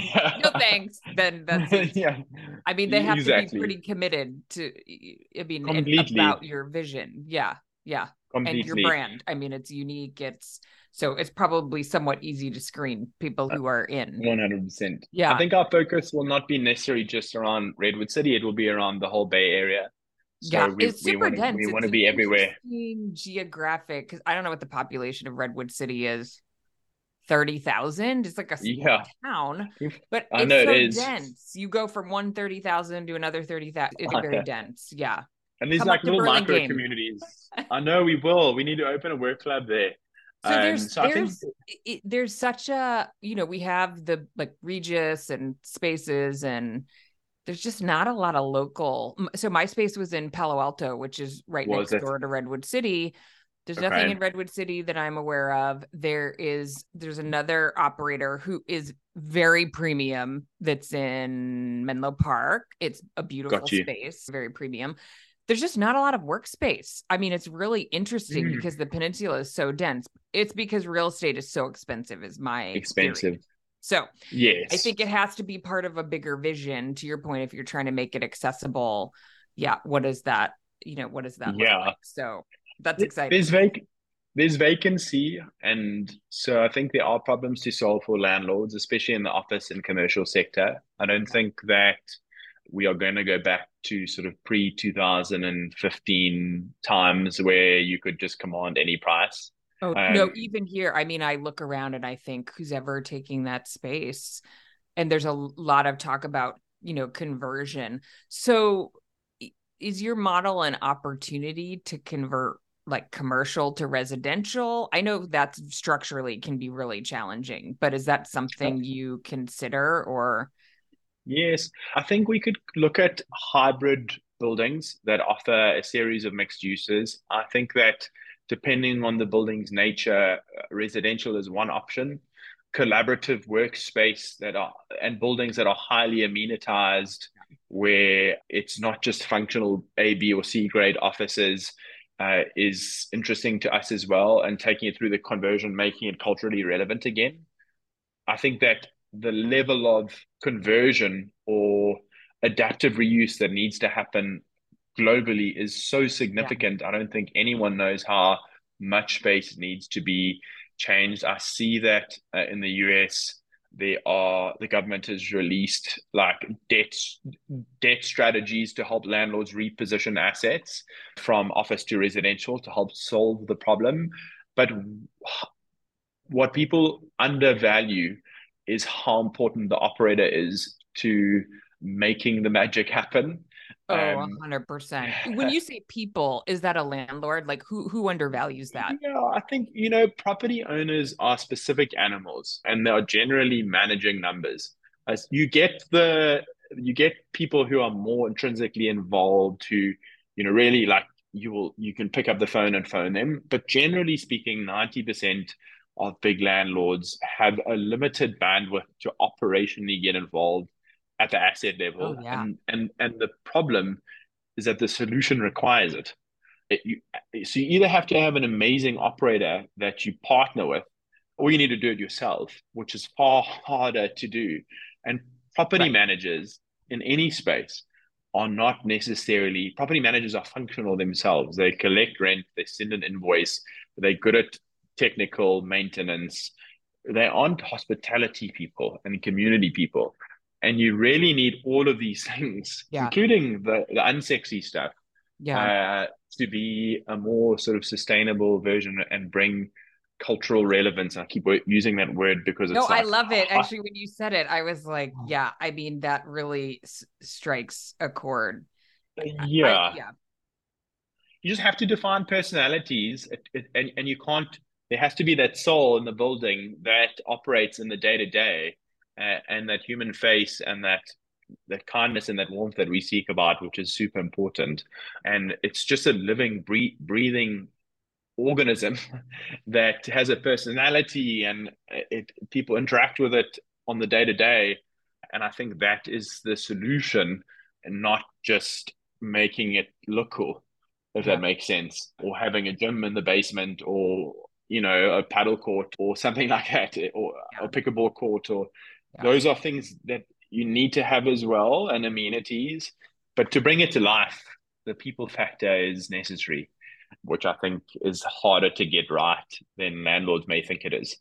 no thanks. Then that's yeah. I mean, they have exactly. to be pretty committed to. I mean, Completely. about your vision. Yeah, yeah, Completely. and your brand. I mean, it's unique. It's so it's probably somewhat easy to screen people uh, who are in. 100%. Yeah. I think our focus will not be necessarily just around Redwood City, it will be around the whole Bay Area. So yeah, we, it's super we wanna, dense. We want to be everywhere. Geographic, because I don't know what the population of Redwood City is. Thirty thousand. It's like a small yeah. town, <laughs> but I it's so it dense. You go from one thirty thousand to another thirty thousand. It's very dense. Yeah. And these Come like little micro communities. <laughs> I know we will. We need to open a work club there. So there's um, so there's think... it, there's such a you know we have the like Regus and spaces and there's just not a lot of local. So my space was in Palo Alto, which is right was next door to Redwood City. There's okay. nothing in Redwood City that I'm aware of. There is there's another operator who is very premium that's in Menlo Park. It's a beautiful space, very premium there's just not a lot of workspace. I mean, it's really interesting mm. because the peninsula is so dense. It's because real estate is so expensive, is my expensive. Theory. So, yes, I think it has to be part of a bigger vision. To your point, if you're trying to make it accessible, yeah, what is that? You know, what does that yeah. Like? So that's exciting. There's vac- there's vacancy, and so I think there are problems to solve for landlords, especially in the office and commercial sector. I don't think that we are going to go back to sort of pre 2015 times where you could just command any price. Oh, um, no, even here, I mean, I look around and I think who's ever taking that space, and there's a lot of talk about, you know, conversion. So, is your model an opportunity to convert like commercial to residential? I know that structurally can be really challenging, but is that something you consider or? Yes, I think we could look at hybrid buildings that offer a series of mixed uses. I think that depending on the building's nature, residential is one option. Collaborative workspace that are and buildings that are highly amenitized, where it's not just functional A, B, or C grade offices, uh, is interesting to us as well. And taking it through the conversion, making it culturally relevant again. I think that the level of conversion or adaptive reuse that needs to happen globally is so significant. Yeah. I don't think anyone knows how much space needs to be changed. I see that uh, in the US, there are the government has released like debt debt strategies to help landlords reposition assets from office to residential to help solve the problem. But what people undervalue is how important the operator is to making the magic happen. Oh, um, 100%. <sighs> When you say people, is that a landlord? Like who who undervalues that? Yeah, I think, you know, property owners are specific animals and they are generally managing numbers. As you get the you get people who are more intrinsically involved who, you know, really like you will you can pick up the phone and phone them, but generally speaking 90% of big landlords have a limited bandwidth to operationally get involved at the asset level. Oh, yeah. and, and and the problem is that the solution requires it. it you, so you either have to have an amazing operator that you partner with, or you need to do it yourself, which is far harder to do. And property right. managers in any space are not necessarily property managers are functional themselves. They collect rent, they send an invoice, they're good at technical maintenance. They aren't hospitality people and community people. And you really need all of these <laughs> things, yeah. including the, the unsexy stuff, yeah. Uh, to be a more sort of sustainable version and bring cultural relevance. I keep using that word because no, like, I love it. Actually, when you said it, I was like, yeah, I mean, that really s- strikes a chord. Yeah. I, yeah. You just have to define personalities, and, and you can't there has to be that soul in the building that operates in the day to day and that human face and that that kindness and that warmth that we seek about which is super important and it's just a living breathing organism <laughs> that has a personality and it people interact with it on the day to day and i think that is the solution and not just making it look cool if yeah. that makes sense or having a gym in the basement or you know, a paddle court or something <laughs> like that, or yeah. a pickleball court, or yeah. those are things that you need to have as well and amenities. But to bring it to life, the people factor is necessary, which I think is harder to get right than landlords may think it is.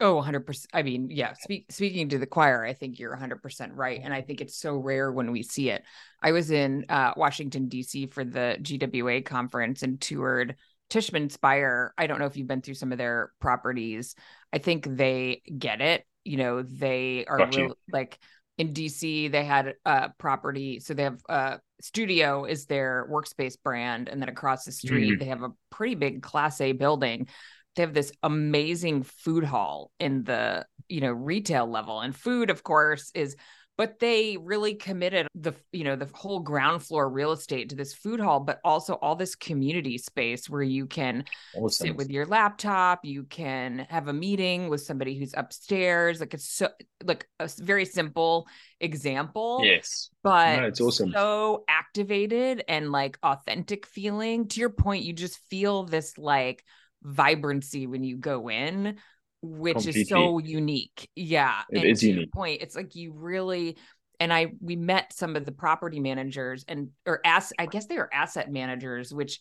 Oh, 100%. I mean, yeah, speak, speaking to the choir, I think you're 100% right. And I think it's so rare when we see it. I was in uh, Washington, D.C. for the GWA conference and toured Tishman Speyer. I don't know if you've been through some of their properties. I think they get it. You know, they are real, like in DC, they had a property. So they have a studio is their workspace brand. And then across the street, mm-hmm. they have a pretty big class A building. They have this amazing food hall in the, you know, retail level. And food, of course, is but they really committed the you know the whole ground floor real estate to this food hall but also all this community space where you can awesome. sit with your laptop you can have a meeting with somebody who's upstairs like it's so like a very simple example yes. but no, it's awesome. so activated and like authentic feeling. To your point you just feel this like vibrancy when you go in which Completely. is so unique. Yeah. It and is unique. point, it's like you really and I we met some of the property managers and or as I guess they are asset managers, which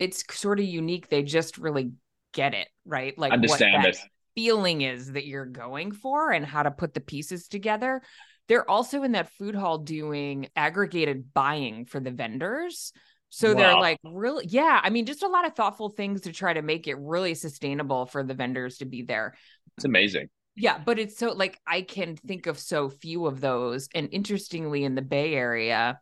it's sort of unique. They just really get it, right? Like understand it. Feeling is that you're going for and how to put the pieces together. They're also in that food hall doing aggregated buying for the vendors. So wow. they're like, really? Yeah. I mean, just a lot of thoughtful things to try to make it really sustainable for the vendors to be there. It's amazing. Yeah. But it's so like, I can think of so few of those. And interestingly, in the Bay Area,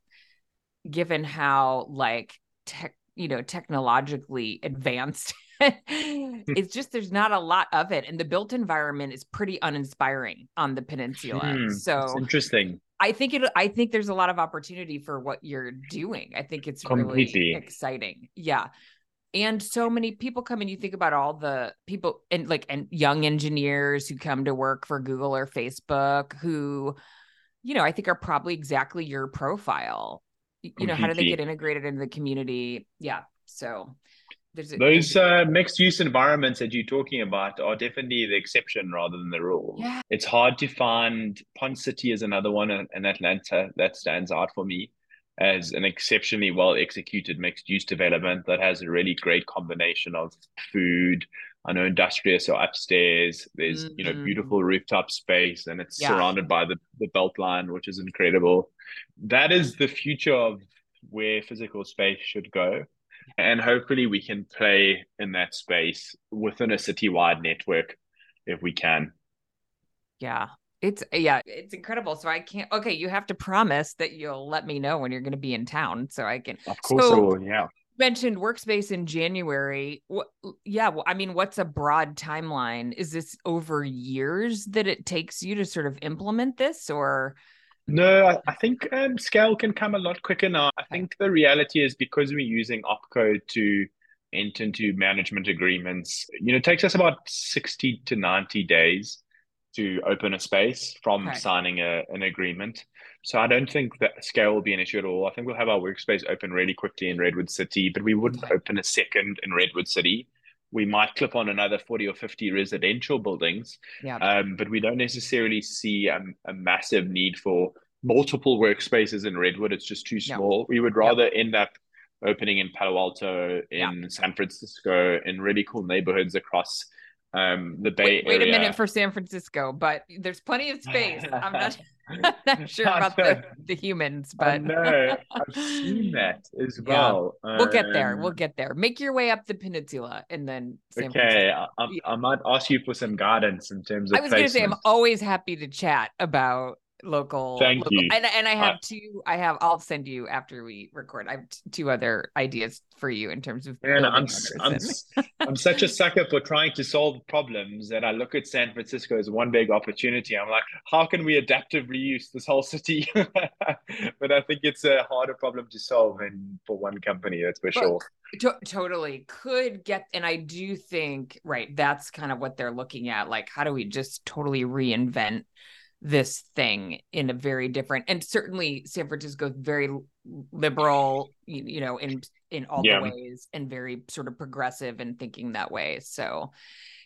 given how like tech, you know, technologically advanced <laughs> <laughs> it's just there's not a lot of it and the built environment is pretty uninspiring on the peninsula hmm, so interesting I think it. I think there's a lot of opportunity for what you're doing. I think it's Completely. really exciting. Yeah, and so many people come and you think about all the people and like and young engineers who come to work for Google or Facebook who, you know, I think are probably exactly your profile. You Completely. know, how do they get integrated into the community? Yeah. So there's a, Those there's uh, mixed use environments that you're talking about are definitely the exception rather than the rule. yeah, It's hard to find. Ponce City is another one in, Atlanta that stands out for me as an exceptionally well executed mixed use development that has a really great combination of food. I know Industrious so upstairs. There's you know beautiful rooftop space, and it's yeah, surrounded by the the Beltline, which is incredible. That is the future of where physical space should go and hopefully we can play in that space within a citywide network if we can. yeah. It's yeah, it's incredible. So I can't. Okay, you have to promise that you'll let me know when you're going to be in town, so I can. Of course, I will. Yeah. mentioned workspace in January. What? Yeah. Well, I mean, what's a broad timeline? Is this over years that it takes you to sort of implement this, or No, I, I think um, scale can come a lot quicker now. I think the reality is because we're using Opcode to enter into management agreements, you know, it takes us about 60 to 90 days to open a space from okay, signing a, an agreement. So I don't think that scale will be an issue at all. I think we'll have our workspace open really quickly in Redwood City, but we wouldn't open a second in Redwood City. We might clip on another 40 or 50 residential buildings, yeah, um, but we don't necessarily see a, a massive need for multiple workspaces in Redwood. It's just too no, small. We would yep, rather end up opening in Palo Alto, in San Francisco, in really cool neighborhoods across um, the Wait, Bay wait a minute for San Francisco, but there's plenty of space. <laughs> I'm not, I <laughs> I'm not <laughs> sure about the the humans, I but know. I've seen that as yeah, well. we'll get there. We'll Um, get there. Make your way up the peninsula and then San okay, Francisco. I, I, I might ask you for some guidance in terms of. I was going to say I'm always happy to chat about local Thank local you. and and I I, have two I have I'll send you after we record. I have t- two other ideas for you in terms of Man, I'm building s- owners I'm and s- <laughs> I'm such a sucker for trying to solve problems that I look at San Francisco as one big opportunity. I'm like, how can we adaptively use this whole city? <laughs> But I think it's a harder problem to solve and for one company, that's for but sure. to- totally could get and I do think right that's kind of what they're looking at like how do we just totally reinvent this thing in a very different and certainly San Francisco is very liberal you, you know in in all the ways and very sort of progressive in thinking that way so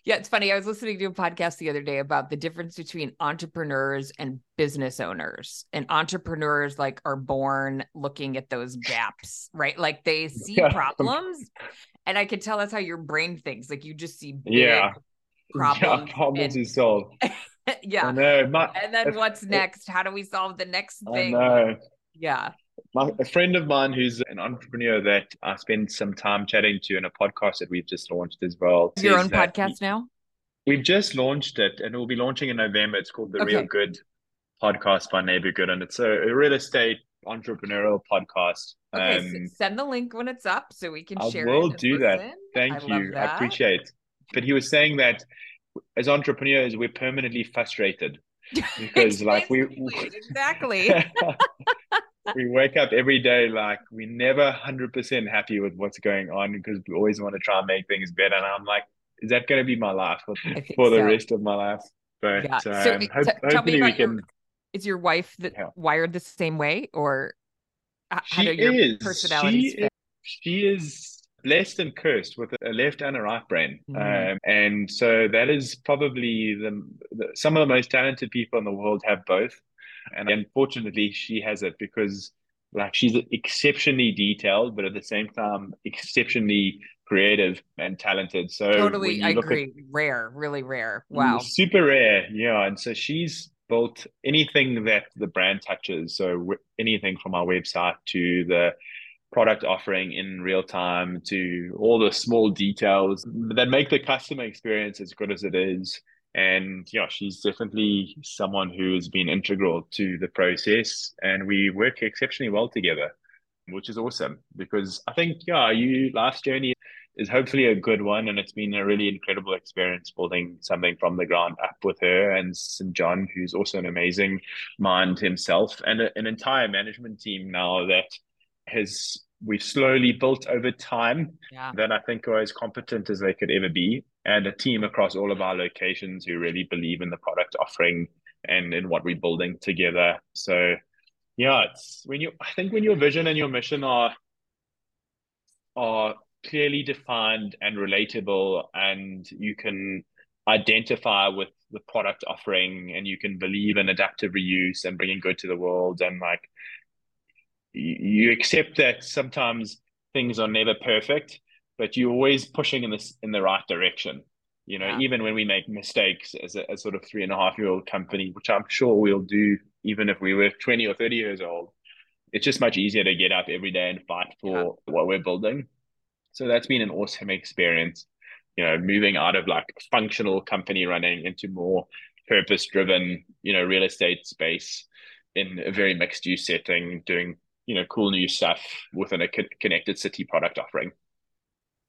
yeah it's funny I was listening to a podcast the other day about the difference between entrepreneurs and business owners and entrepreneurs like are born looking at those gaps right like they <laughs> see Yeah. problems <laughs> and I could tell that's how your brain thinks like you just see big Yeah. <laughs> Yeah. problems Problems and to solve. <laughs> yeah I know. My, and then if, what's next? How do we solve the next thing? I know. Yeah. My, a friend of mine who's an entrepreneur that I spend some time chatting to in a podcast that we've just launched as well Your own that he, podcast now? we've just launched it and it will be launching in November. It's called the Real Good Podcast by Neighbourgood, and it's a, a real estate entrepreneurial podcast. Okay. Um, send the link when it's up so we can I share will it and do that. listen. I Thank love you. I appreciate it. But he was saying that as entrepreneurs, we're permanently frustrated <laughs> because, like, we exactly. <laughs> We wake up every day like we're never 100% happy with what's going on because we always want to try and make things better. And I'm like, is that going to be my life for, for the so. rest of my life? But Yeah. So um, it- hope, t- tell me we about your is your wife that Yeah. wired the same way or how She do your is. personalities She is. She is blessed and cursed with a left and a right brain. Mhm. Um, and so that is probably the, the some of the most talented people in the world have both. And unfortunately, she has it because like she's exceptionally detailed, but at the same time, exceptionally creative and talented. So Totally. I look at agree. Rare, really rare. Wow. super rare, yeah. And so she's built anything that the brand touches. So w anything from our website to the product offering in real time to all the small details that make the customer experience as good as it is. And yeah, she's definitely someone who has been integral to the process, and we work exceptionally well together, which is awesome because I think yeah, you last journey is hopefully a good one, and it's been a really incredible experience building something from the ground up with her and St. John, who's also an amazing mind himself, and a, an entire management team now that has we've slowly built over time Yeah. that I think are as competent as they could ever be, and a team across all of our locations who really believe in the product offering and in what we're building together. So yeah, it's when you I think when your vision and your mission are are clearly defined and relatable, and you can identify with the product offering, and you can believe in adaptive reuse and bringing good to the world, and like you, accept that sometimes things are never perfect, but you're always pushing in this in the right direction. You know, yeah. even when we make mistakes as a as sort of three and a half year old company, which I'm sure we'll do, even if we were 20 or 30 years old, it's just much easier to get up every day and fight for yeah. what we're building. So that's been an awesome experience. You know, moving out of like functional company running into more purpose driven, you know, real estate space in a very mixed use setting, doing, you know, cool new stuff within a connected city product offering.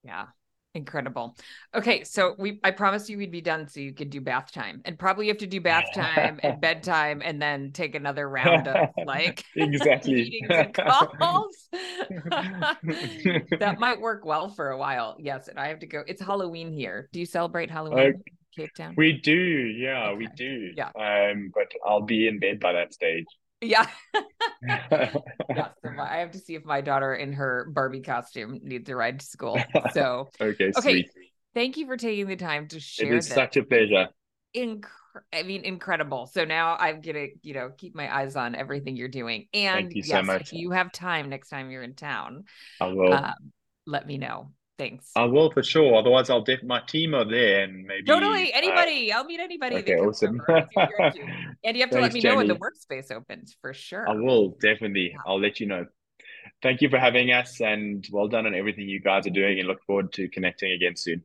Yeah. Incredible. Okay, so we I promised you we'd be done so you could do bath time. And probably have to do bath time and bedtime and then take another round of <laughs> like <laughs> exactly calls. <laughs> that might work well for a while. Yes, and I have to go. It's Halloween here. Do you celebrate Halloween? Uh, Cape Town? We do, yeah, okay. we do. Yeah. Um, but I'll be in bed by that stage. Yeah. <laughs> yeah. So my, I have to see if my daughter in her Barbie costume needs a ride to school. So <laughs> okay, okay. Sweet. Thank you for taking the time to share. It is this. such a pleasure. Inc- I mean, incredible. So now I'm gonna, you know, keep my eyes on everything you're doing. And thank you yes, so if you have time next time you're in town, I will. Um, let me know. Thanks. I will for sure. Otherwise, I'll def my team are there and maybe totally anybody. Uh, I'll meet anybody. Okay, awesome. <laughs> and you have to Thanks, let me know when the workspace opens for sure. I will definitely. Yeah. I'll let you know. Thank you for having us, and well done on everything you guys are doing. And look forward to connecting again soon.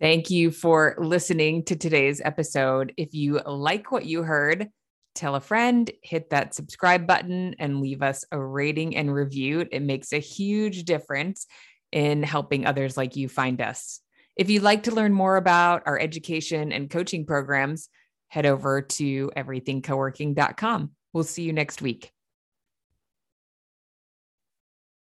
Thank you for listening to today's episode. If you like what you heard, tell a friend, hit that subscribe button, and leave us a rating and review. It makes a huge difference in helping others like you find us. If you'd like to learn more about our education and coaching programs, head over to everythingcoworking.com. We'll see you next week.